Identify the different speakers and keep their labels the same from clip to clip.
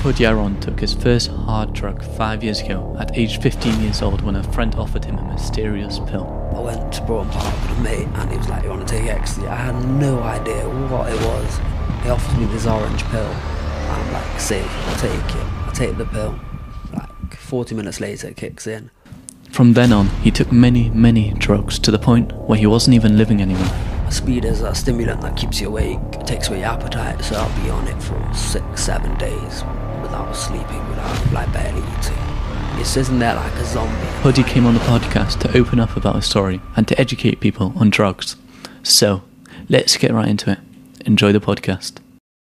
Speaker 1: Hudi Aron took his first hard drug five years ago at age 15 years old when a friend offered him a mysterious pill.
Speaker 2: I went to Broughton Park with a mate and he was like, You want to take ecstasy? I had no idea what it was. He offered me this orange pill. And I'm like, Safe, I'll take it. I take the pill. Like 40 minutes later, it kicks in.
Speaker 1: From then on, he took many, many drugs to the point where he wasn't even living anymore.
Speaker 2: Speed is a stimulant that keeps you awake, it takes away your appetite, so I'll be on it for six, seven days without sleeping, without like barely eating. It's just there like a zombie.
Speaker 1: Hudi came on the podcast to open up about his story and to educate people on drugs. So, let's get right into it. Enjoy the podcast.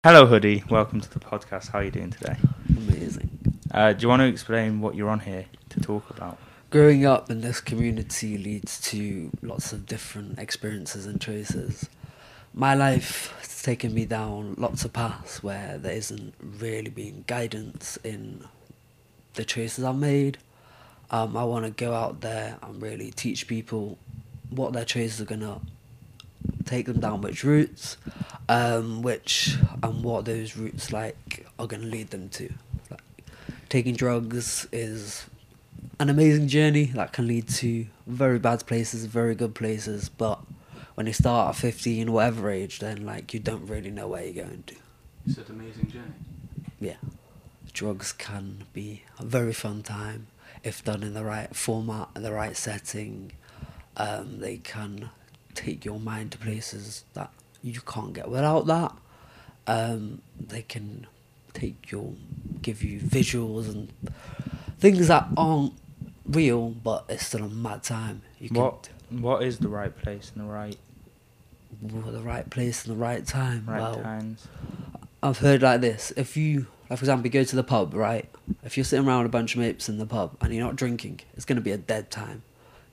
Speaker 3: Hello, Hudi. Welcome to the podcast. How are you doing today?
Speaker 2: Amazing.
Speaker 3: Uh, do you want to explain what you're on here to talk about?
Speaker 2: Growing up in this community leads to lots of different experiences and choices. My life has taken me down lots of paths where there isn't really been guidance in the choices I've made. Um, I want to go out there and really teach people what their choices are gonna take them down, which routes, um, which and what those routes like are gonna lead them to. Like, taking drugs is an amazing journey that can lead to very bad places, very good places, but when you start at 15, whatever age, then like you don't really know where you're going to.
Speaker 1: It's an amazing journey.
Speaker 2: Yeah. Drugs can be a very fun time if done in the right format, in the right setting. Um, they can take your mind to places that you can't get without that. Um, they can take your, give you visuals and things that aren't real, but it's still a mad time. You can
Speaker 3: What What is the right place and the right
Speaker 2: the right place and the right time.
Speaker 3: right
Speaker 2: well,
Speaker 3: times?
Speaker 2: I've heard like this. If you, like for example, you go to the pub, right? If you're sitting around a bunch of mates in the pub and you're not drinking, it's going to be a dead time.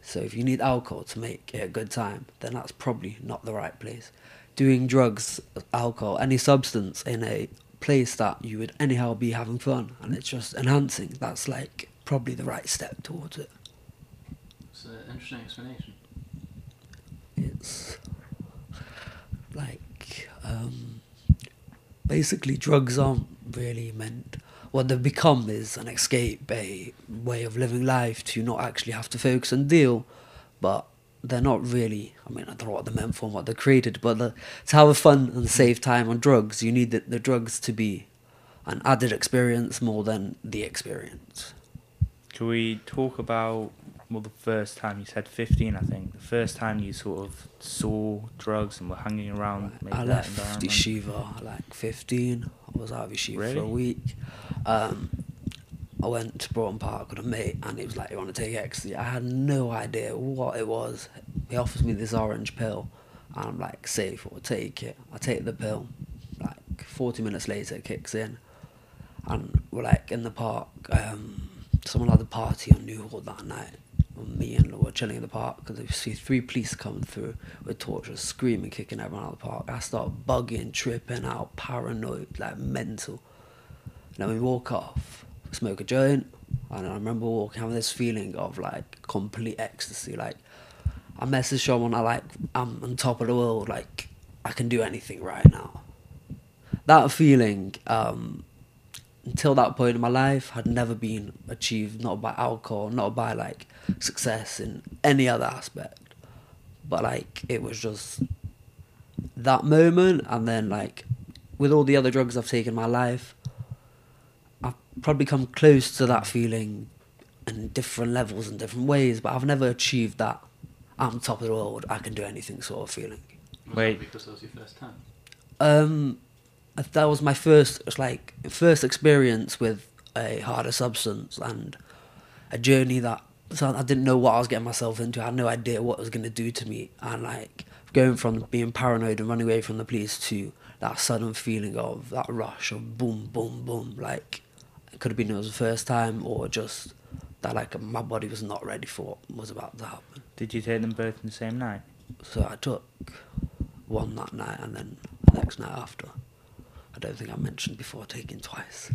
Speaker 2: So if you need alcohol to make it a good time, then that's probably not the right place. Doing drugs, alcohol, any substance in a place that you would anyhow be having fun and it's just enhancing, that's like probably the right step towards it.
Speaker 1: It's an interesting explanation.
Speaker 2: it's like um, basically drugs aren't really meant what they've become is an escape a way of living life to not actually have to focus and deal but they're not really i mean i don't know what they're meant for and what they're created but the, to have a fun and save time on drugs you need the, the drugs to be an added experience more than the experience
Speaker 3: Can we talk about well the first time you said 15? I think the first time you sort of saw drugs and were hanging around. maybe
Speaker 2: I left yeshiva like 15. I was out of yeshiva for a week. Um, I went to Broughton Park with a mate and he was like, You want to take ecstasy? I had no idea what it was. He offers me this orange pill and I'm like, Safe, I'll take it. I take the pill. Like 40 minutes later, it kicks in. And we're like in the park. Um, someone had a party on New Hall that night. And me and were chilling in the park because we see three police coming through with torches, screaming, kicking everyone out of the park. I start bugging, tripping out, paranoid, like mental. And then we walk off, smoke a joint, and I remember walking, having this feeling of like complete ecstasy. Like I message someone, I like I'm on top of the world, like I can do anything right now. That feeling, um, until that point in my life, had never been achieved, not by alcohol, not by like success in any other aspect. But like it was just that moment, and then like with all the other drugs I've taken in my life, I've probably come close to that feeling in different levels and different ways, but I've never achieved that. I'm top of the world. I can do anything sort of feeling.
Speaker 1: Was
Speaker 3: Wait.
Speaker 1: that because that was your first time?
Speaker 2: Um, that was my first, it's like first experience with a harder substance and a journey that so I didn't know what I was getting myself into. I had no idea what it was going to do to me, and like going from being paranoid and running away from the police to that sudden feeling of that rush of boom, boom, boom. Like it could have been it was the first time, or just that like my body was not ready for what was about to happen.
Speaker 3: Did you take them both in the same night?
Speaker 2: So I took one that night and then the next night after. I don't think I mentioned before taking twice.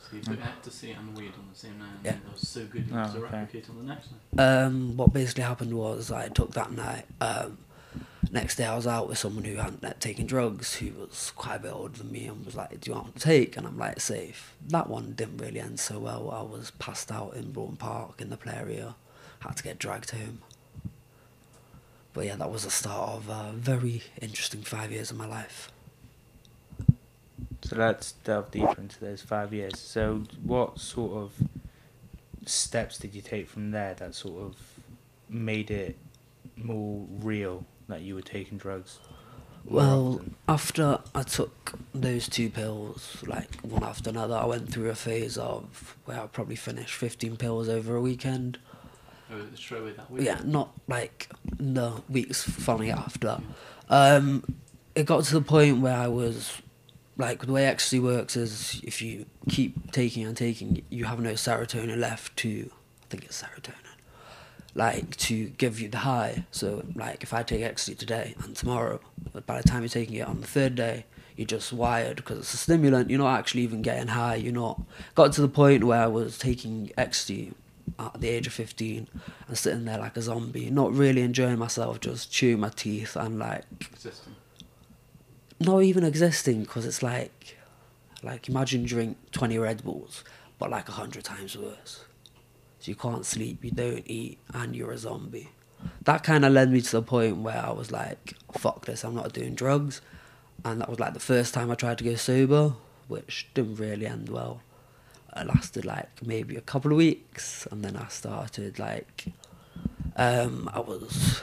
Speaker 1: So you took ecstasy and weed on the same night, and
Speaker 2: Yeah.
Speaker 1: that was so good you
Speaker 3: Oh,
Speaker 1: had to
Speaker 3: okay.
Speaker 1: replicate on the next night.
Speaker 2: Um, what basically happened was I took that night. Um, Next day, I was out with someone who hadn't yet taken drugs, who was quite a bit older than me, and was like, "Do you want to take?" And I'm like, "Safe." That one didn't really end so well. I was passed out in Broughton Park in the play area, had to get dragged home. But yeah, that was the start of a very interesting five years of my life.
Speaker 3: So let's delve deeper into those five years. So, what sort of steps did you take from there that sort of made it more real that you were taking drugs?
Speaker 2: Well,
Speaker 3: often?
Speaker 2: after I took those two pills, like one after another, I went through a phase of where I probably finished 15 pills over a weekend.
Speaker 1: Oh, straight away that
Speaker 2: Yeah, not like the weeks following after. Um, it got to the point where I was like the way ecstasy works is if you keep taking and taking, you have no serotonin left to. I think it's serotonin. Like to give you the high. So like if I take ecstasy today and tomorrow, but by the time you're taking it on the third day, you're just wired because it's a stimulant. You're not actually even getting high. You're not. Got to the point where I was taking ecstasy at the age of 15 and sitting there like a zombie, not really enjoying myself, just chewing my teeth and like
Speaker 1: Existing.
Speaker 2: not even existing because it's like like imagine drink 20 red bulls but like a hundred times worse so you can't sleep you don't eat and you're a zombie. That kind of led me to the point where i was like fuck this i'm not doing drugs. And that was like the first time i tried to go sober which didn't really end well. It lasted like maybe a couple of weeks and then i started like um, i was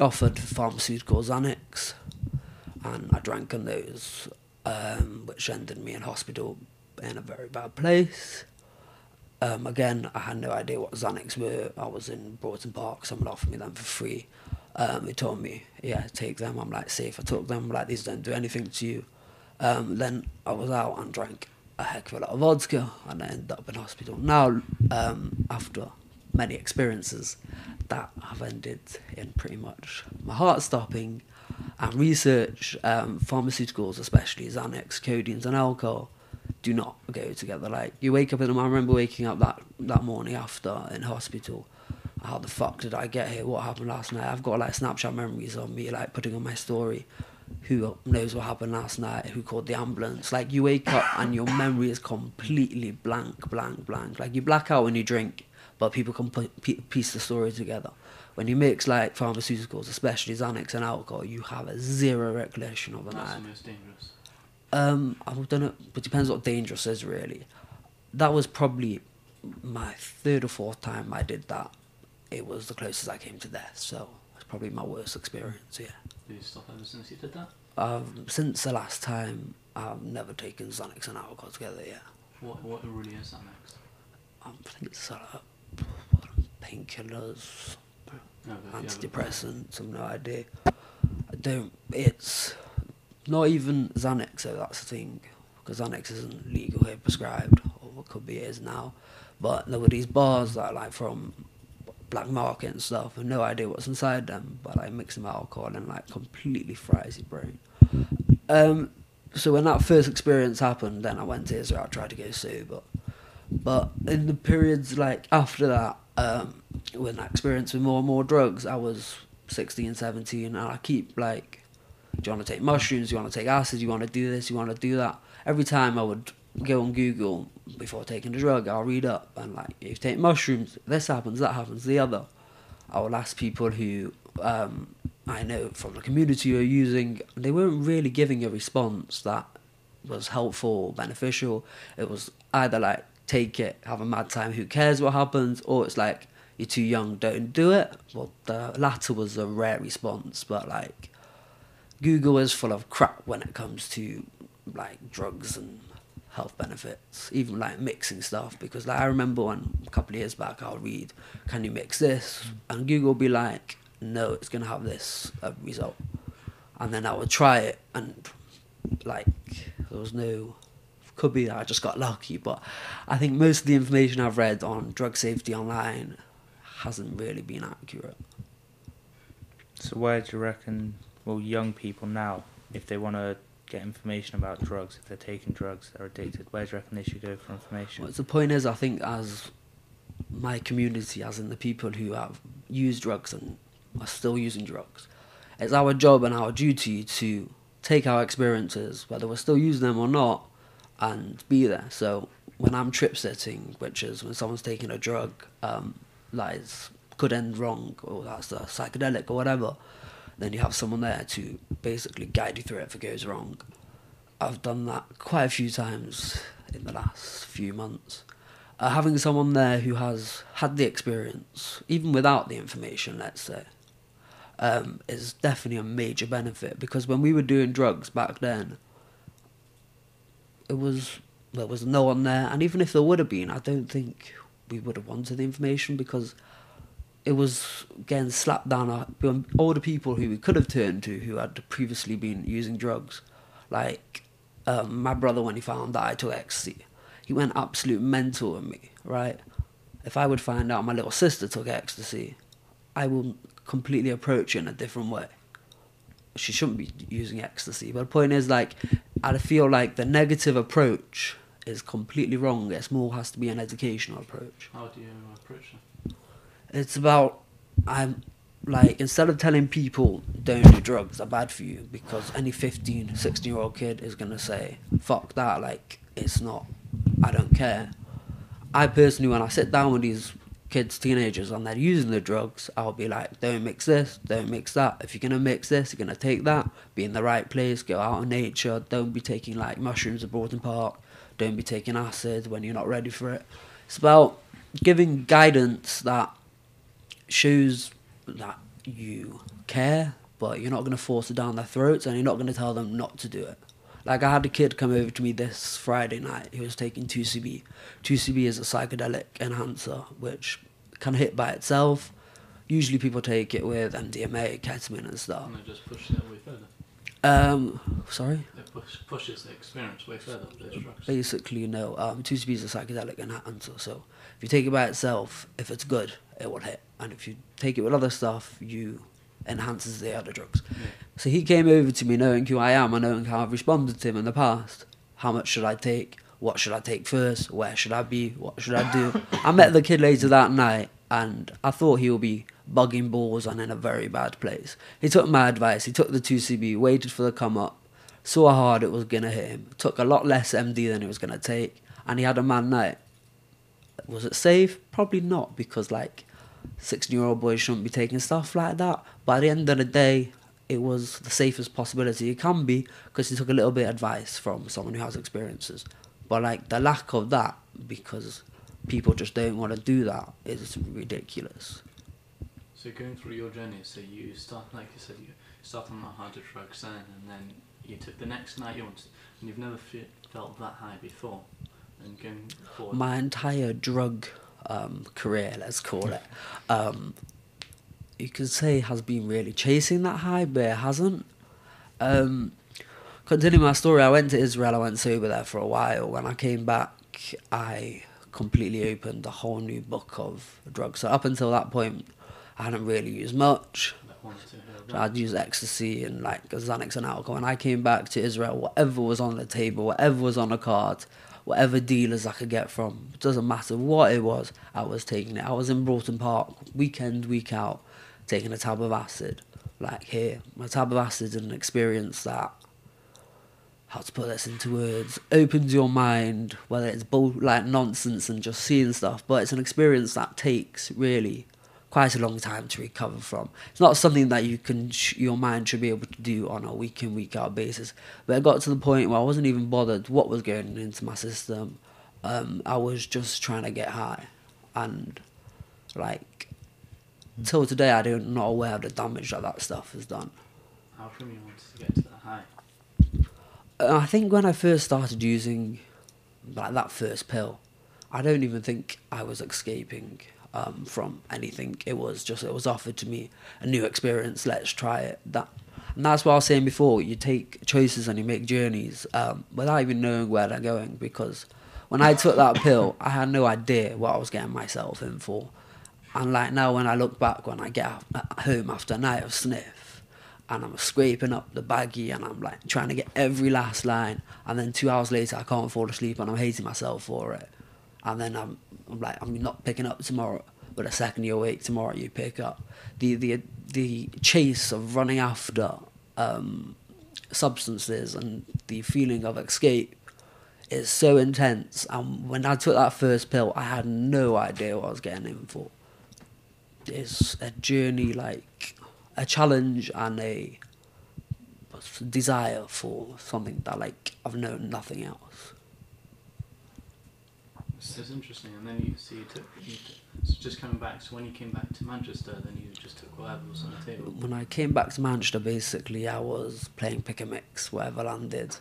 Speaker 2: offered pharmaceutical xanax and I drank on those, um, which ended me in hospital in a very bad place. Um, again, I had no idea what Xanax were. I was in Broughton Park. Someone offered me them for free. Um, they told me, yeah, take them. I'm like, safe. I took them. Like, these don't do anything to you. Um, then I was out and drank a heck of a lot of vodka, and I ended up in hospital. Now, um, after many experiences, that have ended in pretty much my heart stopping and research um, pharmaceuticals, especially Xanax, codeines, and alcohol, do not go together. Like you wake up in the morning. I remember waking up that that morning after in hospital. How the fuck did I get here? What happened last night? I've got like Snapchat memories of me like putting on my story. Who knows what happened last night? Who called the ambulance? Like you wake up and your memory is completely blank, blank, blank. Like you black out when you drink, but people can piece the story together. When you mix like pharmaceuticals, especially Xanax and alcohol, you have a zero recollection of the
Speaker 1: That's
Speaker 2: night.
Speaker 1: the most dangerous.
Speaker 2: Um, I don't know, but depends what dangerous is really. That was probably my third or fourth time I did that. It was the closest I came to death, so it's probably my worst experience. Yeah.
Speaker 1: Did you stop ever since you did that?
Speaker 2: Um, since the last time, I've never taken Xanax and alcohol together. Yeah.
Speaker 1: What what really is Xanax?
Speaker 2: Um, I think it's uh, painkillers,
Speaker 1: No, but if you haven't-
Speaker 2: antidepressants. I've no idea. I don't. It's not even Xanax, so that's the thing. Because Xanax isn't legal here, prescribed, or what could be it is now. But there were these bars that are like from black market and stuff, and no idea what's inside them. But I mix them with alcohol and like completely fries your brain. Um, so when that first experience happened, then I went to Israel, tried to go sober. But but in the periods like after that, um, when I experienced with more and more drugs, I was 16, 17, and I keep like, do you want to take mushrooms? Do you want to take acid? Do you want to do this? Do you want to do that? Every time I would go on Google before taking the drug, I'll read up and like, if you take mushrooms, this happens, that happens, the other. I will ask people who um, I know from the community who are using, they weren't really giving a response that was helpful, beneficial. It was either like, take it, have a mad time, who cares what happens, or it's like, you're too young, don't do it. Well, the latter was a rare response, but like, Google is full of crap when it comes to like drugs and health benefits, even like mixing stuff. Because like I remember when a couple of years back, I'll read, "Can you mix this?" and Google will be like, "No, it's gonna have this uh, result," and then I would try it, and like there was no. Could be that I just got lucky, but I think most of the information I've read on drug safety online hasn't really been accurate.
Speaker 3: So where do you reckon, well, young people now, if they want to get information about drugs, if they're taking drugs, they're addicted, where do you reckon they should go for information?
Speaker 2: Well, the point is, I think as my community, as in the people who have used drugs and are still using drugs, it's our job and our duty to take our experiences, whether we're still using them or not, and be there. So when I'm trip sitting, which is when someone's taking a drug um, that is, could end wrong, or that's a psychedelic or whatever, then you have someone there to basically guide you through it if it goes wrong. I've done that quite a few times in the last few months. Uh, having someone there who has had the experience, even without the information, let's say, um, is definitely a major benefit because when we were doing drugs back then, it was there was no one there, and even if there would have been, I don't think we would have wanted the information because it was getting slapped down on older people who we could have turned to who had previously been using drugs, like um, my brother when he found that I took ecstasy, he went absolute mental with me, right? If I would find out my little sister took ecstasy, I will completely approach it in a different way. She shouldn't be using ecstasy. But the point is, like, I feel like the negative approach is completely wrong. It's more has to be an educational approach.
Speaker 1: How do you approach it?
Speaker 2: It's about I'm like instead of telling people don't do drugs, they're bad for you because any 15, 16 year old kid is gonna say fuck that. Like it's not. I don't care. I personally, when I sit down with these kids, teenagers, and they're using the drugs, I'll be like, don't mix this, don't mix that. If you're gonna mix this, you're gonna take that. Be in the right place, go out in nature. Don't be taking like mushrooms at Broughton Park. Don't be taking acid when you're not ready for it. It's about giving guidance that shows that you care, but you're not gonna force it down their throats, and you're not gonna tell them not to do it. Like I had a kid come over to me this Friday night. He was taking 2CB. 2CB is a psychedelic enhancer which can hit by itself. Usually people take it with MDMA, ketamine and stuff.
Speaker 1: And it just pushes it way further.
Speaker 2: Um, sorry.
Speaker 1: It push, pushes the experience way further.
Speaker 2: Basically, no. Um, 2CB is a psychedelic enhancer. So if you take it by itself, if it's good, it will hit. And if you take it with other stuff, you enhances the other drugs.
Speaker 1: Yeah.
Speaker 2: So he came over to me knowing who I am and knowing how I've responded to him in the past. How much should I take? What should I take first? Where should I be? What should I do? I met the kid later that night and I thought he would be bugging balls and in a very bad place. He took my advice, he took the 2CB, waited for the come up, saw how hard it was going to hit him, took a lot less MD than it was going to take, and he had a mad night. Was it safe? Probably not because, like, 16 year old boys shouldn't be taking stuff like that. But at the end of the day, it was the safest possibility it can be because he took a little bit of advice from someone who has experiences. But like the lack of that, because people just don't want to do that, is ridiculous.
Speaker 1: So going through your journey, so you start, like you said, you start on that harder drugs then, and then you took the next night you wanted, and you've never fe- felt that high before. And going forward,
Speaker 2: My entire drug um, career, let's call it, um, you could say has been really chasing that high, but it hasn't. Um, continuing my story, I went to Israel. I went sober there for a while. When I came back, I completely opened a whole new book of drugs. So up until that point, I hadn't really used much. So. I'd use ecstasy and like Xanax and alcohol. When I came back to Israel, whatever was on the table, whatever was on the card, whatever dealers I could get from, it doesn't matter what it was, I was taking it. I was in Broughton Park, weekend, week out, taking a tab of acid. Like here, my tab of acid is an experience that, how to put this into words, opens your mind, whether it's bull, like nonsense and just seeing stuff, but it's an experience that takes really quite a long time to recover from. It's not something that you can sh- your mind should be able to do on a week in week out basis. But it got to the point where I wasn't even bothered what was going into my system. Um, I was just trying to get high, and like till today, I don't not aware of the damage that that stuff has done.
Speaker 1: How come you wanted to get to that high?
Speaker 2: Uh, I think when I first started using like that first pill, I don't even think I was escaping um, from anything. It was just it was offered to me a new experience. Let's try it. That and that's what I was saying before. You take choices and you make journeys um, without even knowing where they're going. Because when I took that pill, I had no idea what I was getting myself in for. And like now, when I look back, when I get home after a night of sniff, and I'm scraping up the baggie, and I'm like trying to get every last line, and then two hours later I can't fall asleep, and I'm hating myself for it, and then I'm, I'm like I'm not picking up tomorrow. but the second you awake tomorrow, you pick up. The the the chase of running after um, substances and the feeling of escape is so intense. And when I took that first pill, I had no idea what I was getting in for. It's a journey, like a challenge and a desire for something that like I've known nothing else.
Speaker 1: It's, it's interesting. And then you see, you took, you took, so just coming back. So when you came back to Manchester, then you just took whatever was on the table.
Speaker 2: When I came back to Manchester, basically I was playing pick a mix wherever landed.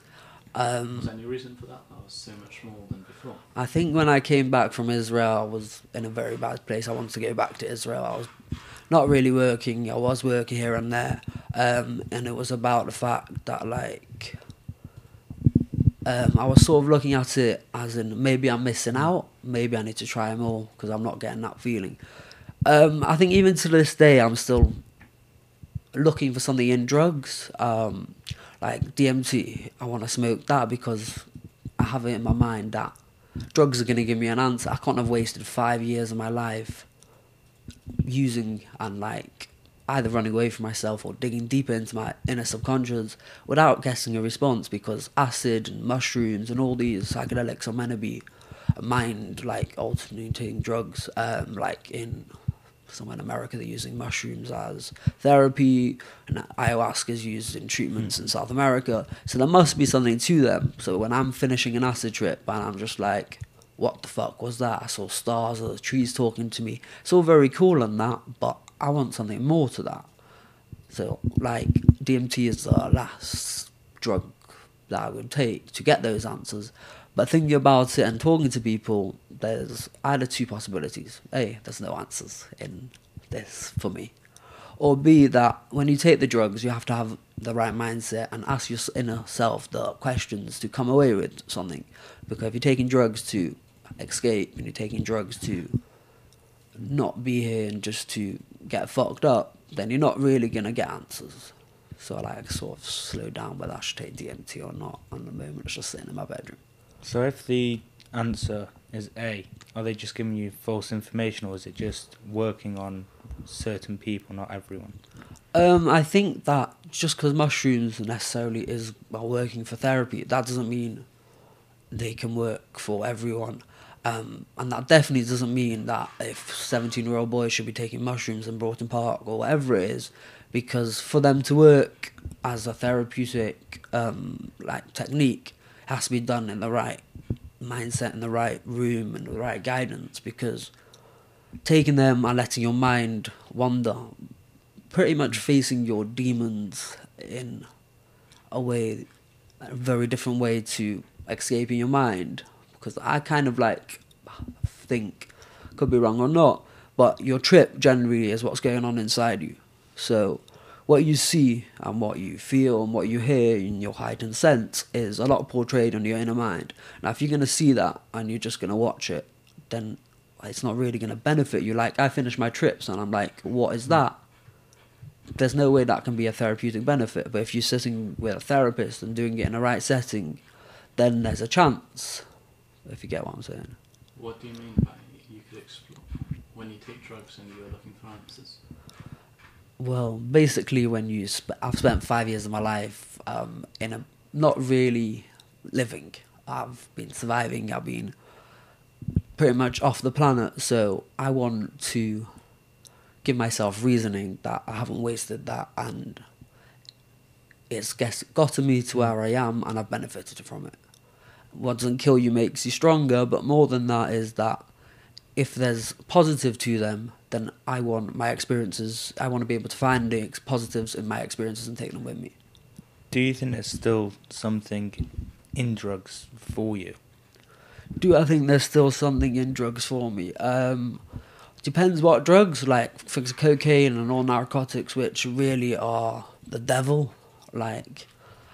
Speaker 2: Um,
Speaker 1: Was there any reason for that? That was so much more than before.
Speaker 2: I think when I came back from Israel, I was in a very bad place. I wanted to go back to Israel. I was not really working. I was working here and there, um, and it was about the fact that like um, I was sort of looking at it as in maybe I'm missing out. Maybe I need to try more because I'm not getting that feeling. Um, I think even to this day, I'm still looking for something in drugs. Um, like DMT, I want to smoke that because I have it in my mind that drugs are going to give me an answer. I can't have wasted five years of my life using and like either running away from myself or digging deeper into my inner subconscious without getting a response because acid and mushrooms and all these psychedelics are meant to be mind like alternating drugs um, like in somewhere in America they're using mushrooms as therapy and ayahuasca is used in treatments in South America. So there must be something to them. So when I'm finishing an acid trip and I'm just like what the fuck was that? I saw stars or the trees talking to me. It's all very cool and that but I want something more to that so like DMT is the last drug that I would take to get those answers but thinking about it and talking to people, there's either two possibilities. A, there's no answers in this for me. Or B, that when you take the drugs, you have to have the right mindset and ask your inner self the questions to come away with something. Because if you're taking drugs to escape and you're taking drugs to not be here and just to get fucked up, then you're not really going to get answers. So I like sort of slow down whether I should take DMT or not. And the moment it's just sitting in my bedroom.
Speaker 3: So if the answer is A, are they just giving you false information or is it just working on certain people, not everyone?
Speaker 2: Um, I think that just because mushrooms necessarily is are working for therapy, that doesn't mean they can work for everyone. Um, and that definitely doesn't mean that if 17 year old boys should be taking mushrooms in Broughton Park or whatever it is, because for them to work as a therapeutic um, like technique, has to be done in the right mindset, in the right room, and the right guidance. Because taking them and letting your mind wander, pretty much facing your demons in a way, a very different way to escaping your mind. Because I kind of like think, could be wrong or not, but your trip generally is what's going on inside you. So what you see and what you feel and what you hear in your heightened sense is a lot portrayed on your inner mind. Now, if you're going to see that and you're just going to watch it, then it's not really going to benefit you. Like, I finish my trips and I'm like, what is that? There's no way that can be a therapeutic benefit. But if you're sitting with a therapist and doing it in the right setting, then there's a chance. If you get what I'm saying.
Speaker 1: What do you mean by you could explore when you take drugs and you're looking for answers?
Speaker 2: Well, basically, when you sp- I've spent five years of my life um, in a not really living. I've been surviving. I've been pretty much off the planet. So I want to give myself reasoning that I haven't wasted that, and it's guess, gotten me to where I am, and I've benefited from it. What doesn't kill you makes you stronger, but more than that is that if there's positive to them, then I want my experiences. I want to be able to find the ex- positives in my experiences and take them with me.
Speaker 3: Do you think there's still something in drugs for you?
Speaker 2: Do I think there's still something in drugs for me? Um, depends what drugs. Like for cocaine and all narcotics, which really are the devil. Like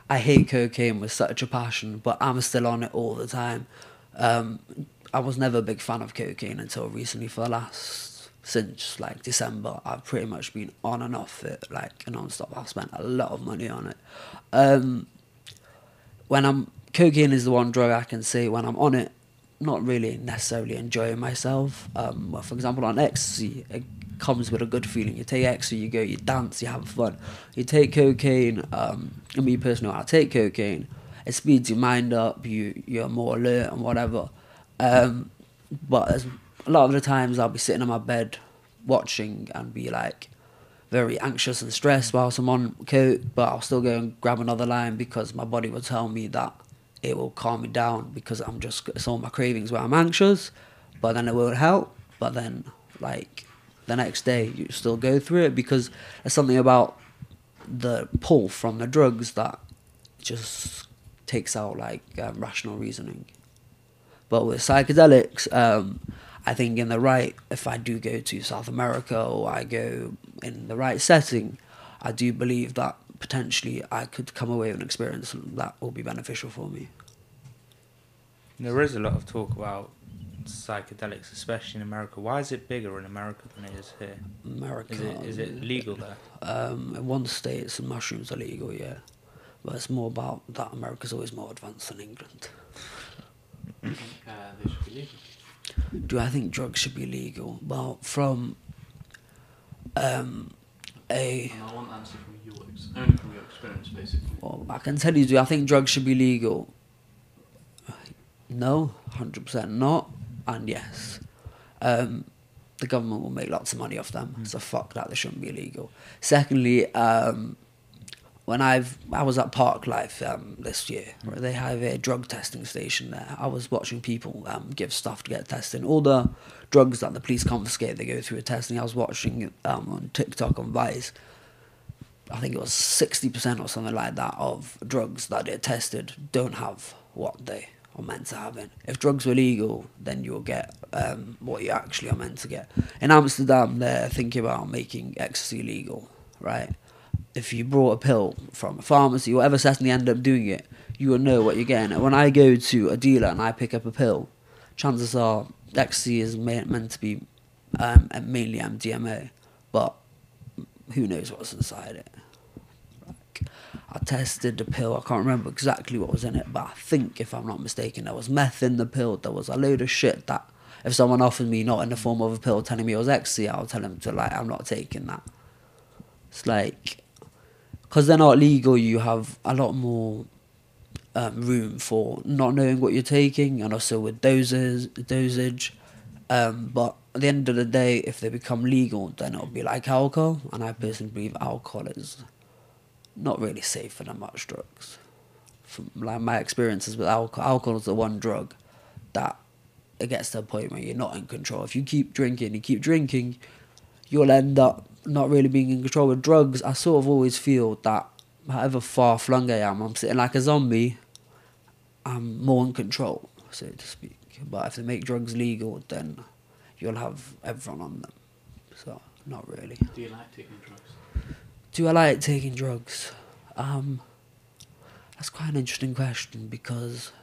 Speaker 2: I hate cocaine with such a passion, but I'm still on it all the time. Um, I was never a big fan of cocaine until recently. For the last since like December, I've pretty much been on and off it like non-stop. I've spent a lot of money on it. Um, when I'm cocaine is the one drug I can say when I'm on it, not really necessarily enjoying myself. Um, for example, on ecstasy, it comes with a good feeling. You take ecstasy, you go, you dance, you have fun. You take cocaine. Um, me personally, I take cocaine. It speeds your mind up. You you're more alert and whatever. Um, but a lot of the times, I'll be sitting on my bed watching and be like very anxious and stressed whilst I'm on coke. But I'll still go and grab another line because my body will tell me that it will calm me down because I'm just it's all my cravings where I'm anxious, but then it won't help. But then like the next day you still go through it because there's something about the pull from the drugs that just takes out like um, rational reasoning. But with psychedelics, um, I think in the right, if I do go to South America or I go in the right setting, I do believe that potentially I could come away with an experience that will be beneficial for me.
Speaker 3: There is a lot of talk about psychedelics, especially in America. Why is it bigger in America than it is here?
Speaker 2: America.
Speaker 3: Is it is it legal there?
Speaker 2: Um, in one state, some mushrooms are legal, yeah. But it's more about that America's always more advanced than England.
Speaker 1: Uh, they should be legal.
Speaker 2: Do I think drugs should be legal? Well, from um, a
Speaker 1: want answer from your ex- only from your experience, basically.
Speaker 2: well, I can tell you, do I think drugs should be legal? No, hundred percent not, and yes. Um, the government will make lots of money off them, so fuck that. They shouldn't be illegal. Secondly, um, when I've I was at Parklife um, this year, where they have a drug testing station there. I was watching people um, give stuff to get tested. All the drugs that the police confiscate, they go through a testing. I was watching um, on TikTok on Vice. I think it was sixty percent or something like that of drugs that are tested don't have what they are meant to have in. If drugs were legal, then you'll get um, what you actually are meant to get. In Amsterdam, they're thinking about making ecstasy legal, right? If you brought a pill from a pharmacy, whatever setting they end up doing it, you will know what you're getting. When I go to a dealer and I pick up a pill, chances are ecstasy is meant to be um, mainly MDMA, but who knows what's inside it. Like, I tested the pill. I can't remember exactly what was in it, but I think, if I'm not mistaken, there was meth in the pill. There was a load of shit that, if someone offered me not in the form of a pill, telling me it was ecstasy, I'll tell them to like, I'm not taking that. It's like, because they're not legal, you have a lot more um, room for not knowing what you're taking, and also with doses, dosage. Um, but at the end of the day, if they become legal, then it'll be like alcohol, and I personally believe alcohol is not really safer than much drugs. From like my experiences with alcohol, alcohol is the one drug that it gets to a point where you're not in control. If you keep drinking, you keep drinking, you'll end up not really being in control with drugs. I sort of always feel that however far flung I am, I'm sitting like a zombie. I'm more in control, so to speak. But if they make drugs legal, then you'll have everyone on them. So not really.
Speaker 1: Do you like taking drugs?
Speaker 2: Do I like taking drugs? Um, that's quite an interesting question because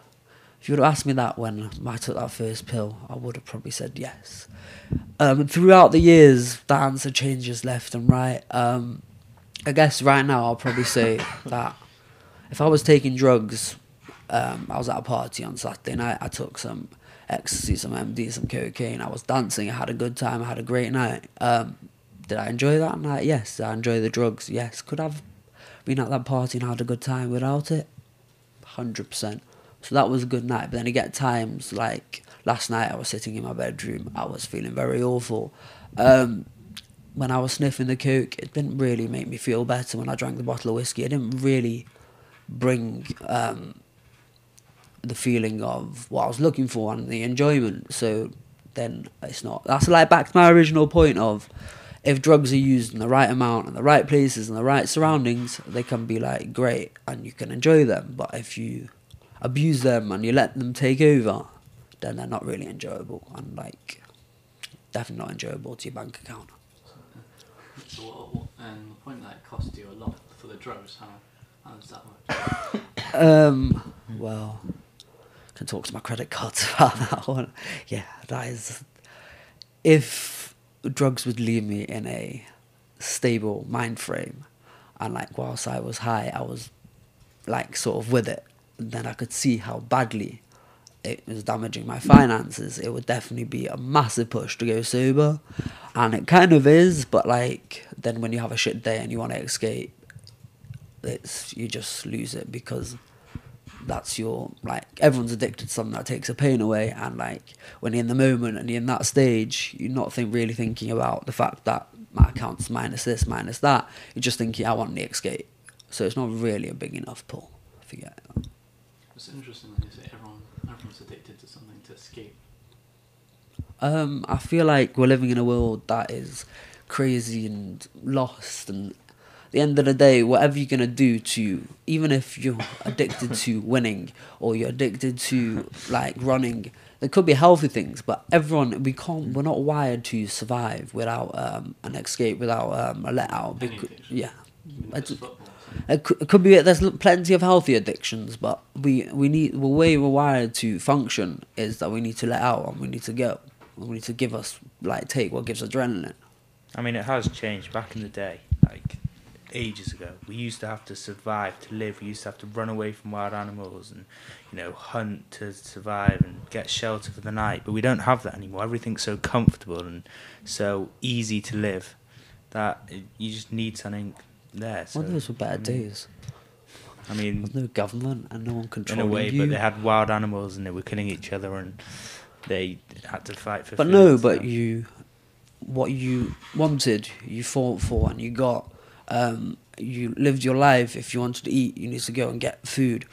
Speaker 2: if you would have asked me that when I took that first pill, I would have probably said yes. Um, throughout the years, the answer changes left and right. Um, I guess right now I'll probably say that if I was taking drugs, um, I was at a party on Saturday night. I took some ecstasy, some MD, some cocaine. I was dancing. I had a good time. I had a great night. Um, did I enjoy that night? Yes. Did I enjoy the drugs? Yes. Could I have been at that party and had a good time without it? Hundred percent. So that was a good night. But then get times like last night. I was sitting in my bedroom. I was feeling very awful. Um, when I was sniffing the coke, it didn't really make me feel better. When I drank the bottle of whiskey, it didn't really bring um, the feeling of what I was looking for and the enjoyment. So then it's not. That's like back to my original point of if drugs are used in the right amount and the right places and the right surroundings, they can be like great and you can enjoy them. But if you abuse them and you let them take over, then they're not really enjoyable and like definitely not enjoyable to your bank account.
Speaker 1: So what, the point that it costs you a lot for the drugs, how, how does that work?
Speaker 2: Um, well, can talk to my credit cards about that one. Yeah, that is. If drugs would leave me in a stable mind frame, and like whilst I was high, I was like sort of with it, then I could see how badly it was damaging my finances, it would definitely be a massive push to go sober. And it kind of is, but like then when you have a shit day and you want to escape, it's you just lose it because that's your like everyone's addicted to something that takes the pain away and like when you're in the moment and you're in that stage you're not think, really thinking about the fact that my account's minus this minus that you're just thinking i want the escape so it's not really a big enough pull I forget it.
Speaker 1: It's interesting that you say everyone, everyone's addicted to something to escape.
Speaker 2: um i feel like we're living in a world that is crazy and lost and the end of the day whatever you're going to do to even if you're addicted to winning or you're addicted to like running there could be healthy things but everyone we can't we're not wired to survive without um, an escape without um, a let out
Speaker 1: Any
Speaker 2: yeah
Speaker 1: Even if
Speaker 2: It's-
Speaker 1: it's football.
Speaker 2: it could, it could be there's plenty of healthy addictions but we we need the way we're wired to function is that we need to let out and we need to go we need to give us like take what gives adrenaline
Speaker 3: I mean, it has changed. Back in the day, like ages ago, we used to have to survive to live. We used to have to run away from wild animals and, you know, hunt to survive and get shelter for the night. But we don't have that anymore. Everything's so comfortable and so easy to live that you just need something there. So,
Speaker 2: well those were better
Speaker 3: I mean-
Speaker 2: days
Speaker 3: I mean,
Speaker 2: There's no government and no one controlling in
Speaker 3: a way,
Speaker 2: you.
Speaker 3: but they had wild animals and they were killing each other and they had to fight for.
Speaker 2: but no, but you, what you wanted, you fought for, and you got. Um, you lived your life. If you wanted to eat, you need to go and get food.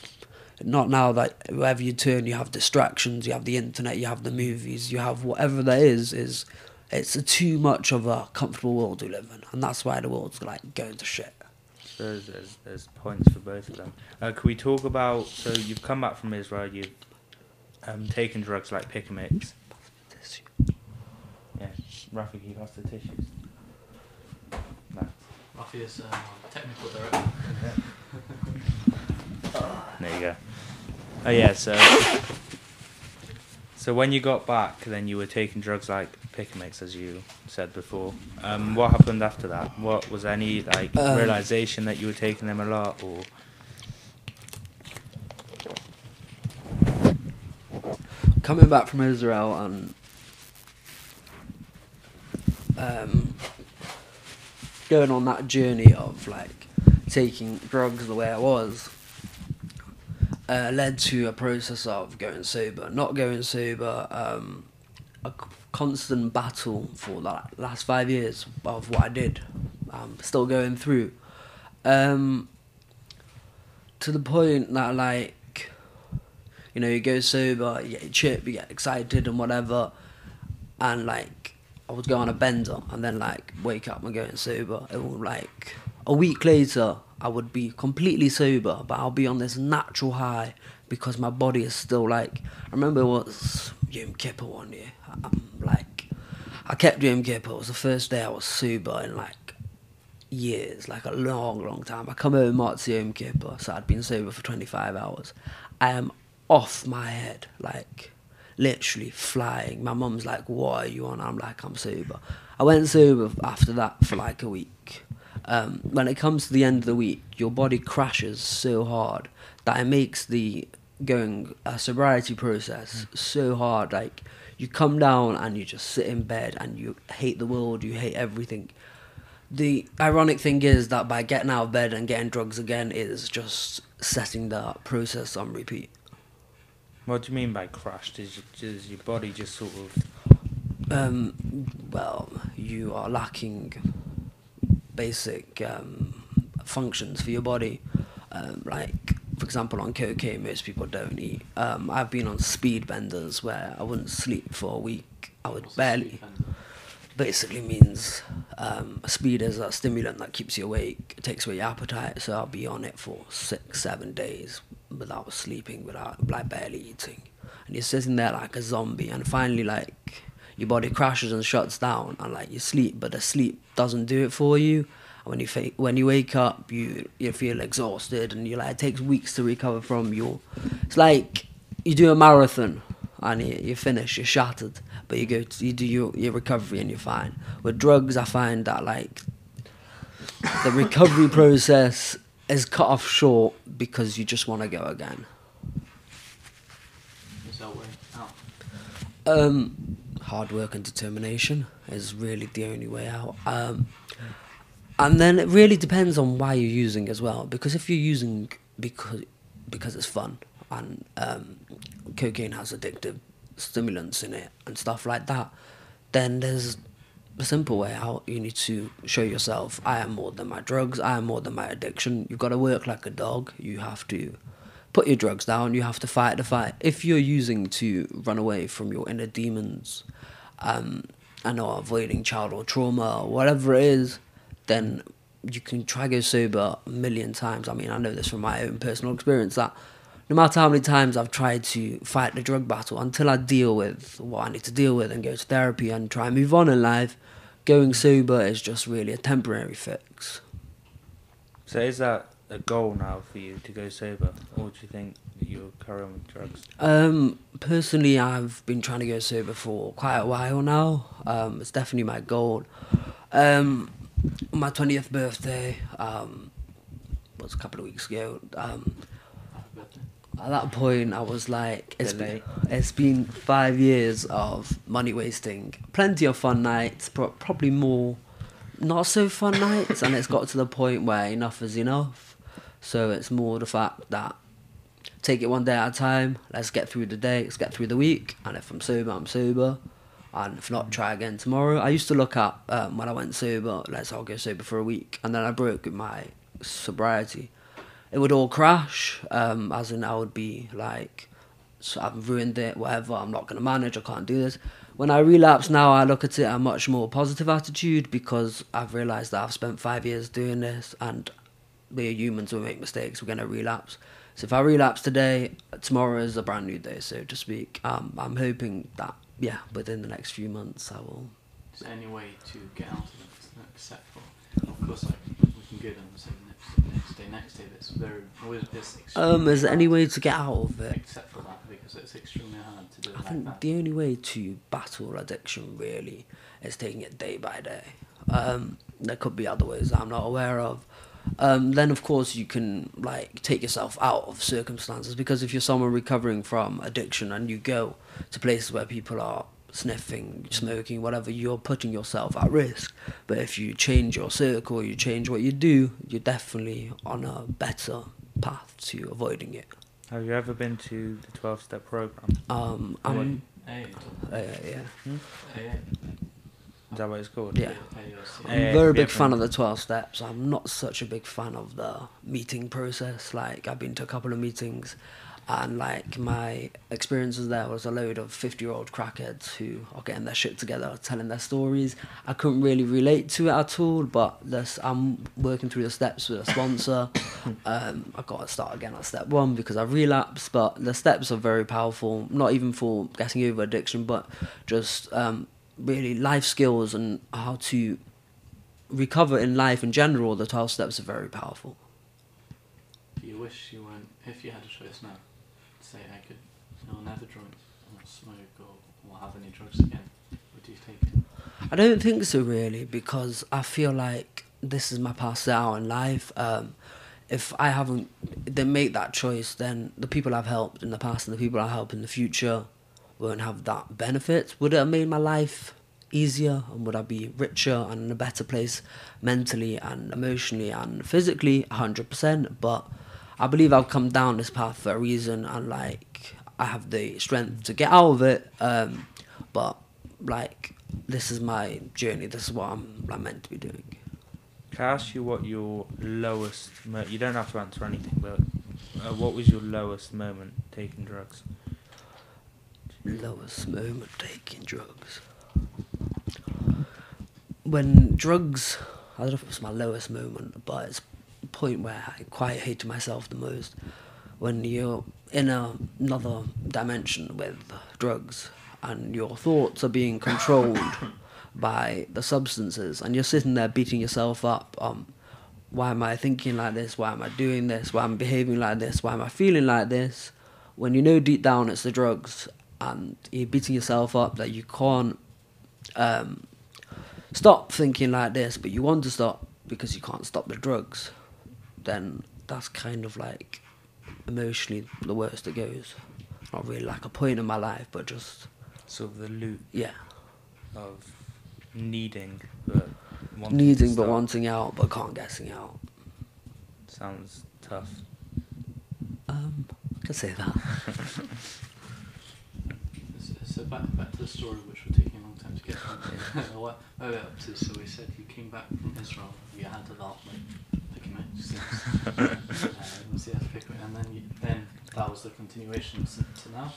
Speaker 2: Not now that wherever you turn, you have distractions. You have the internet. You have the movies. You have whatever there is. Is it's a too much of a comfortable world we live in, and that's why the world's like going to shit.
Speaker 3: There's, there's, there's points for both of them. Uh, can we talk about? So you've come back from Israel. You've um, taken drugs like Picamix. Yeah, Rafi, you lost the tissues. No.
Speaker 1: Rafi uh, technical director.
Speaker 3: There you go. Oh yeah, so so when you got back, then you were taking drugs like Picamix, as you said before. Um, what happened after that? What was any like
Speaker 2: Um,
Speaker 3: realization that you were taking them a lot, or
Speaker 2: coming back from Israel and um, going on that journey of like taking drugs the way I was uh, led to a process of going sober, not going sober, um, a constant battle for that last five years of what I did. I'm still going through. Um, to the point that like you know, you go sober, you get chip, you get excited and whatever, and like I would go on a bender and then like wake up and going sober. It would like a week later I would be completely sober, but I'll be on this natural high because my body is still like. I remember it was Yom Kippur one year. I'm like, I kept Yom Kippur. It was the first day I was sober in like years, like a long, long time. I come home after Yom Kippur, so I'd been sober for 25 hours. I am off my head, like literally flying. My mum's like, "What are you on?" I'm like, "I'm sober." I went sober after that for like a week. Um, when it comes to the end of the week, your body crashes so hard that it makes the going uh, sobriety process so hard. Like you come down and you just sit in bed and you hate the world, you hate everything. The ironic thing is that by getting out of bed and getting drugs again is just setting the process on repeat.
Speaker 3: What do you mean by crashed? Does, does your body just sort of
Speaker 2: Um, well, you are lacking basic um, functions for your body. Um, like, for example, on cocaine, most people don't eat. Um, I've been on speed benders where I wouldn't sleep for a week. I would
Speaker 1: What's
Speaker 2: barely. Basically means um, speed is a stimulant that keeps you awake. It takes away your appetite. So I'll be on it for six, seven days without sleeping, without like barely eating, and you're sitting there like a zombie. And finally, like your body crashes and shuts down, and like you sleep, but the sleep doesn't do it for you. And when you fa- when you wake up, you you feel exhausted, and you're like it takes weeks to recover from your. It's like you do a marathon, and you, you finish, you're shattered, but you go to, you do your your recovery and you're fine. With drugs, I find that like the recovery process is cut off short because you just want to go again.
Speaker 1: Is that where
Speaker 2: Um, hard work and determination is really the only way out. Um, and then it really depends on why you're using as well. Because if you're using because because it's fun and um, cocaine has addictive stimulants in it and stuff like that, then there's a simple way out. You need to show yourself I am more than my drugs. I am more than my addiction. You've got to work like a dog. You have to put your drugs down. You have to fight the fight. If you're using to run away from your inner demons, um, and or avoiding childhood trauma or whatever it is, then you can try go sober a million times. I mean, I know this from my own personal experience that no matter how many times I've tried to fight the drug battle, until I deal with what I need to deal with and go to therapy and try and move on in life, going sober is just really a temporary fix.
Speaker 3: So is that a goal now for you to go sober, or do you think that you'll carry on with drugs?
Speaker 2: Um, personally, I've been trying to go sober for quite a while now. Um, it's definitely my goal. Um, my twentieth birthday, um, was a couple of weeks ago. Um. At that point, I was like, it's been, it's been five years of money wasting, plenty of fun nights, but probably more not so fun nights, and it's got to the point where enough is enough. So it's more the fact that take it one day at a time. Let's get through the day. Let's get through the week. And if I'm sober, I'm sober. And if not, try again tomorrow. I used to look at um, when I went sober. Let's all go sober for a week, and then I broke with my sobriety. It would all crash. Um, as in, I would be like, so I've ruined it. Whatever. I'm not gonna manage. I can't do this. When I relapse now, I look at it a much more positive attitude because I've realised that I've spent five years doing this, and we're humans. We make mistakes. We're gonna relapse. So if I relapse today, tomorrow is a brand new day, so to speak. Um, I'm hoping that yeah, within the next few months, I will.
Speaker 1: Is there any way to get out of it except for, of course, like we can go down the same next, day, next day. It's very, always this.
Speaker 2: Um, is there any way to get out of it?
Speaker 1: Except for that, because it's extremely hard to do
Speaker 2: I
Speaker 1: like
Speaker 2: think
Speaker 1: that.
Speaker 2: the only way to battle addiction really is taking it day by day. Um, there could be other ways that I'm not aware of. Um, then of course you can like take yourself out of circumstances because if you're someone recovering from addiction and you go to places where people are sniffing, smoking, whatever, you're putting yourself at risk. But if you change your circle, you change what you do, you're definitely on a better path to avoiding it.
Speaker 3: Have you ever been to the twelve step program?
Speaker 2: Um, I'm,
Speaker 1: Hey,
Speaker 2: uh, yeah.
Speaker 1: hey,
Speaker 3: Is that what it's called?
Speaker 2: Yeah.
Speaker 1: hey.
Speaker 2: I'm a very big fan of the 12 steps. I'm not such a big fan of the meeting process. Like, I've been to a couple of meetings, and like, my experiences there was a load of 50 year old crackheads who are getting their shit together, telling their stories. I couldn't really relate to it at all, but this, I'm working through the steps with a sponsor. um, I got to start again at step one because I relapsed, but the steps are very powerful, not even for getting over addiction, but just um, really life skills and how to recover in life in general, the 12 steps are very powerful.
Speaker 1: Do you wish you weren't, if you had a choice now, say I could, never drink or smoke or, or have any drugs again, would you take it?
Speaker 2: I don't think so, really, because I feel like this is my past out in life. Um, if I haven't then make that choice, then the people I've helped in the past and the people I help in the future won't have that benefit. Would it have made my life easier and would I be richer and in a better place mentally and emotionally and physically? 100%. But I believe I've come down this path for a reason and like I have the strength to get out of it. Um, but like this is my journey. This is what I'm like, meant to be doing.
Speaker 3: Can I ask you what your lowest? Mo- you don't have to answer anything, but uh, what was your lowest moment taking drugs?
Speaker 2: Lowest moment taking drugs. When drugs, I don't know if it was my lowest moment, but it's point where I quite hated myself the most. When you're in a, another dimension with drugs and your thoughts are being controlled by the substances and you're sitting there beating yourself up um why am i thinking like this? Why am i doing this? Why am i behaving like this? Why am i feeling like this? When you know deep down it's the drugs and you're beating yourself up that you can't um, stop thinking like this but you want to stop because you can't stop the drugs then that's kind of like emotionally the worst it goes not really like a point in my life but just
Speaker 3: Sort of the loop
Speaker 2: Yeah,
Speaker 3: of needing but wanting
Speaker 2: needing
Speaker 3: to
Speaker 2: but wanting out, but can't getting out.
Speaker 3: Sounds tough.
Speaker 2: Um, I can say that.
Speaker 1: So, so back back to the story, which we're taking a long time to get from. what where we're up to? So we said you came back from Israel. You had a lot like and then you, then that was the continuation to, now.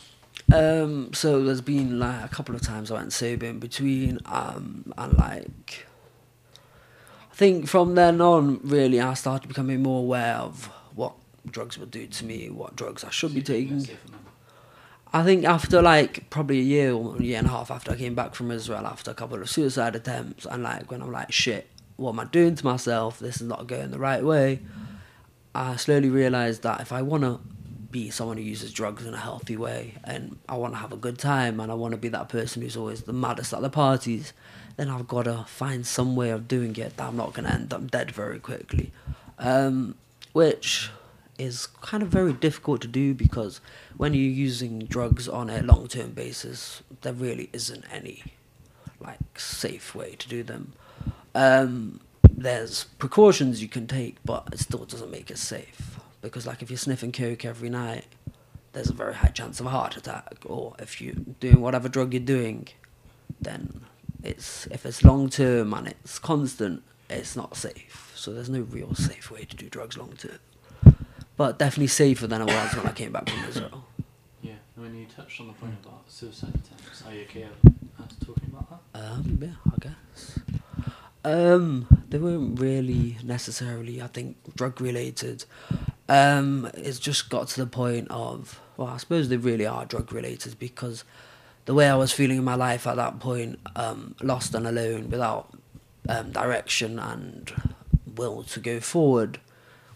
Speaker 2: Um, so there's been like a couple of times I went sober in between, um, and like I think from then on, really, I started becoming more aware of what drugs would do to me, what drugs I should
Speaker 1: So
Speaker 2: be taking. I think after like probably a year or a year and a half after I came back from Israel, after a couple of suicide attempts, and like when I'm like, shit, what am I doing to myself? This is not going the right way. I slowly realised that if I want to be someone who uses drugs in a healthy way and I want to have a good time and I want to be that person who's always the maddest at the parties, then I've got to find some way of doing it that I'm not going to end up dead very quickly. Um, which is kind of very difficult to do because when you're using drugs on a long term basis, there really isn't any like safe way to do them. Um, there's precautions you can take, but it still doesn't make it safe because like if you're sniffing coke every night, there's a very high chance of a heart attack. Or if you're doing whatever drug you're doing, then it's if it's long term and it's constant, it's not safe. So there's no real safe way to do drugs long term. But definitely safer than it was when I came back from Israel.
Speaker 1: Yeah, and when you touched on the point about suicide attempts, are you okay at talking about that?
Speaker 2: Um, yeah, I guess. Um, they weren't really necessarily, I think, drug related. Um, it's just got to the point of, well, I suppose they really are drug related because the way I was feeling in my life at that point, um, lost and alone, without um, direction and will to go forward,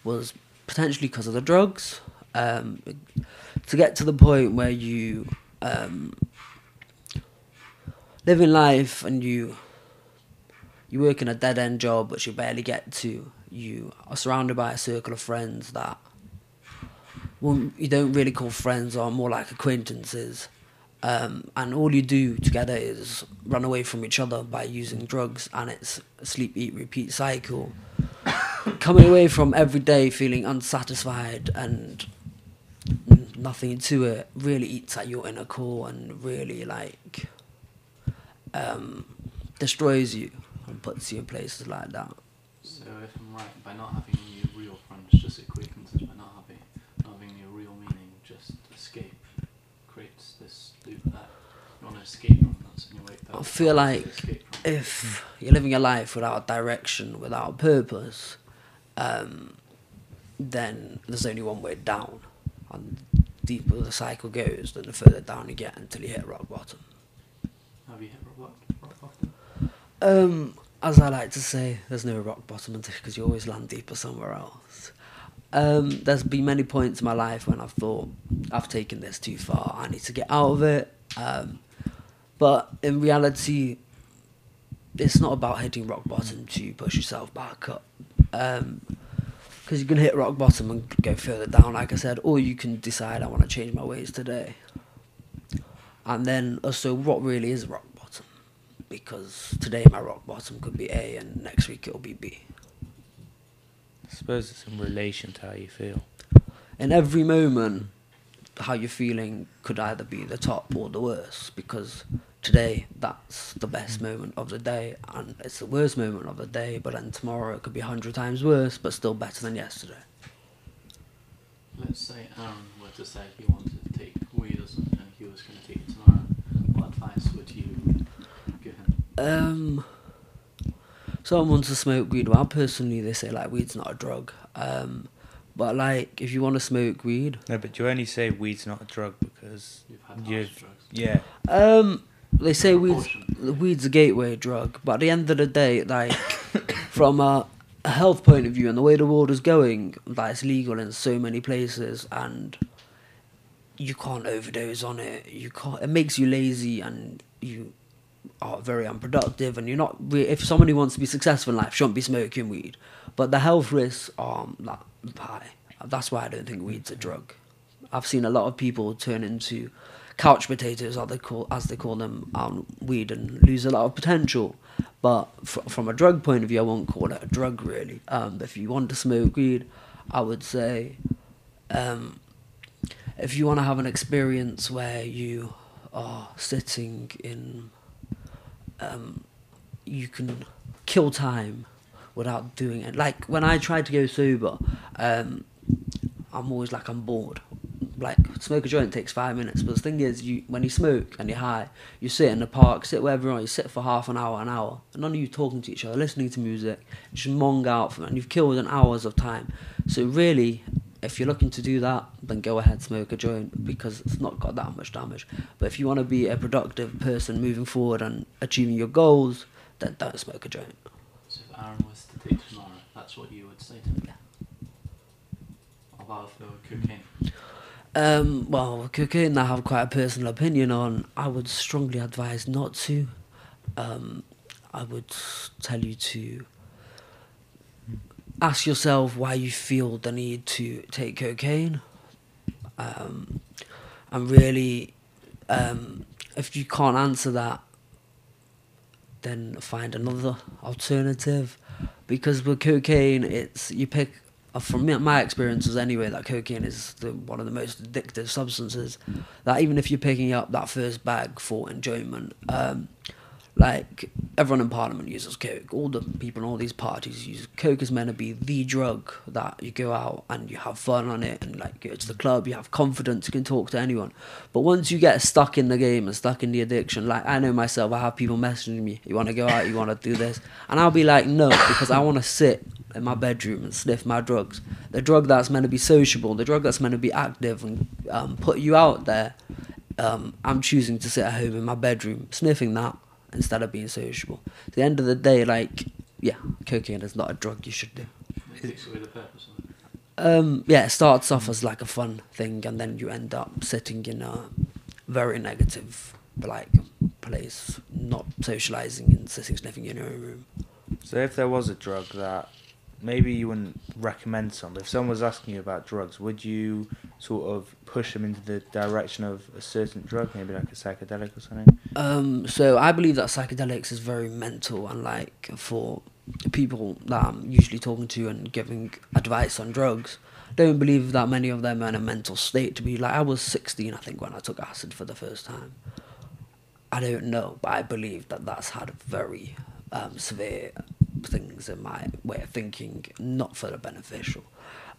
Speaker 2: was potentially because of the drugs. Um, to get to the point where you um, live in life and you you work in a dead end job which you barely get to. You are surrounded by a circle of friends that well, you don't really call friends or more like acquaintances. Um, and all you do together is run away from each other by using drugs, and it's a sleep, eat, repeat cycle. Coming away from every day feeling unsatisfied and nothing to it really eats at your inner core and really like um, destroys you and puts you in places like that.
Speaker 1: So if I'm right, by not having any real friends, just acquaintances, by not having not having any real meaning, just escape creates this loop that you want to escape from. That's only way that
Speaker 2: I feel like if you're living your life without a direction, without purpose, um, then there's only one way down. And the deeper the cycle goes, then the further down you get until you hit rock bottom.
Speaker 1: have you hit rock, rock bottom?
Speaker 2: Um, as I like to say, there's no rock bottom because you always land deeper somewhere else. Um, there's been many points in my life when I've thought I've taken this too far. I need to get out of it. Um, but in reality, it's not about hitting rock bottom to push yourself back up. Because you can hit rock bottom and go further down, like I said, or you can decide I want to change my ways today. And then also, what really is rock? Because today my rock bottom could be A, and next week it'll be B.
Speaker 3: I suppose it's in relation to how you feel.
Speaker 2: in every moment, how you're feeling could either be the top or the worst because today that's the best hmm. moment of the day and it's the worst moment of the day, but then tomorrow it could be a hundred times worse, but still better than yesterday.
Speaker 1: Let's say Aaron were to say he wanted to take weed or something and he was going to take it tomorrow. What advice would you give him?
Speaker 2: Um, someone wants to smoke weed. Well, personally, they say like weed's not a drug. Um, but like if you want to smoke weed,
Speaker 3: No, but you only say weed's not a drug because
Speaker 1: You've had
Speaker 3: you,
Speaker 1: harsh drugs.
Speaker 3: yeah,
Speaker 2: Um, they say weed's, the weed's a gateway drug, but at the end of the day, like from a, a health point of view and the way the world is going, like it's legal in so many places, and you can't overdose on it. You can't. It makes you lazy, and you are very unproductive, and you're not. Re- if somebody wants to be successful in life, shouldn't be smoking weed. But the health risks are like, high. That's why I don't think weed's a drug. I've seen a lot of people turn into couch potatoes, as they call as they call them, on weed and lose a lot of potential. But fr- from a drug point of view, I won't call it a drug really. Um, if you want to smoke weed, I would say, um, if you want to have an experience where you are sitting in, um, you can kill time without doing it. Like when I try to go sober, um, I'm always like I'm bored. Like smoke a joint takes five minutes, but the thing is, you when you smoke and you're high, you sit in the park, sit wherever you you sit for half an hour, an hour, and none of you talking to each other, listening to music, just mong out for and you've killed an hours of time. So really, if you're looking to do that, then go ahead smoke a joint because it's not got that much damage. But if you want to be a productive person moving forward and achieving your goals, then don't smoke a joint.
Speaker 1: So if Aaron was to take tomorrow, that's what you would say to him. About the cocaine.
Speaker 2: Um, well, cocaine, I have quite a personal opinion on. I would strongly advise not to. Um, I would tell you to ask yourself why you feel the need to take cocaine. Um, and really, um, if you can't answer that, then find another alternative. Because with cocaine, it's you pick uh, from my experiences anyway, that cocaine is the, one of the most addictive substances. That even if you're picking up that first bag for enjoyment, um, like everyone in Parliament uses coke. All the people in all these parties use coke. Is meant to be the drug that you go out and you have fun on it, and like go to the club, you have confidence, you can talk to anyone. But once you get stuck in the game and stuck in the addiction, like I know myself, I have people messaging me, "You want to go out? You want to do this?" And I'll be like, "No," because I want to sit in my bedroom and sniff my drugs. The drug that's meant to be sociable, the drug that's meant to be active and um, put you out there. Um, I'm choosing to sit at home in my bedroom sniffing that instead of being sociable. At the end of the day, like, yeah, cocaine is not a drug you should do.
Speaker 1: It away the purpose.
Speaker 2: Um, yeah, it starts off as like a fun thing, and then you end up sitting in a very negative, like, place, not socializing and sitting sniffing in your own room.
Speaker 3: So if there was a drug that maybe you wouldn't recommend some, if someone was asking you about drugs, would you sort of push them into the direction of a certain drug, maybe like a psychedelic or something?
Speaker 2: Um, so I believe that psychedelics is very mental and like for people that I'm usually talking to and giving advice on drugs, don't believe that many of them are in a mental state to be like I was 16 I think when I took acid for the first time. I don't know, but I believe that that's had a very um, severe things in my way of thinking, not for the beneficial.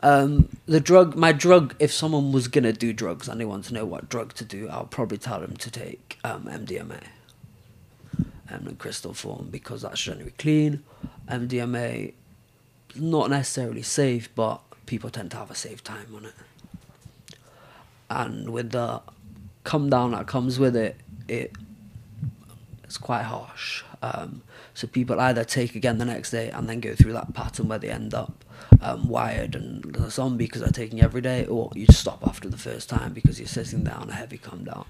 Speaker 2: Um, the drug, my drug, if someone was gonna do drugs and they want to know what drug to do, I'll probably tell them to take um, MDMA um, in crystal form because that's generally clean. MDMA not necessarily safe, but people tend to have a safe time on it. And with the come down that comes with it, it it's quite harsh. Um, so people either take again the next day and then go through that pattern where they end up um, wired and a zombie because they're taking every day, or you stop after the first time because you're sitting there on a heavy come down.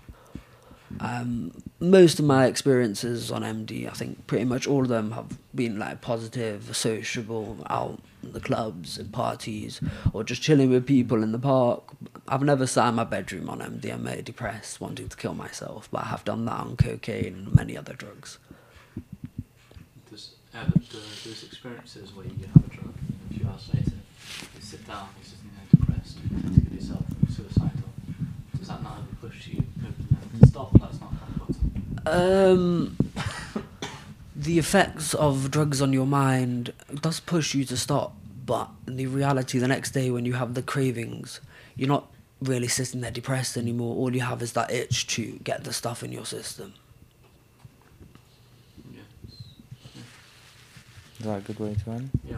Speaker 2: Um, most of my experiences on MD, I think pretty much all of them have been like positive, sociable, out the clubs and parties, or just chilling with people in the park. I've never sat in my bedroom on MDMA, depressed, wanting to kill myself, but I have done that on cocaine and many other drugs.
Speaker 1: Does ever do those experiences where you have a drug and a few hours later you sit down, you're sitting there depressed, you of yourself, suicidal. Does that not ever push you to stop? That's not button.
Speaker 2: Um, the effects of drugs on your mind does push you to stop, but in the reality, the next day when you have the cravings, you're not really sitting there depressed anymore. All you have is that itch to get the stuff in your system.
Speaker 1: Yeah.
Speaker 3: Is that a good way to end?
Speaker 1: Yeah,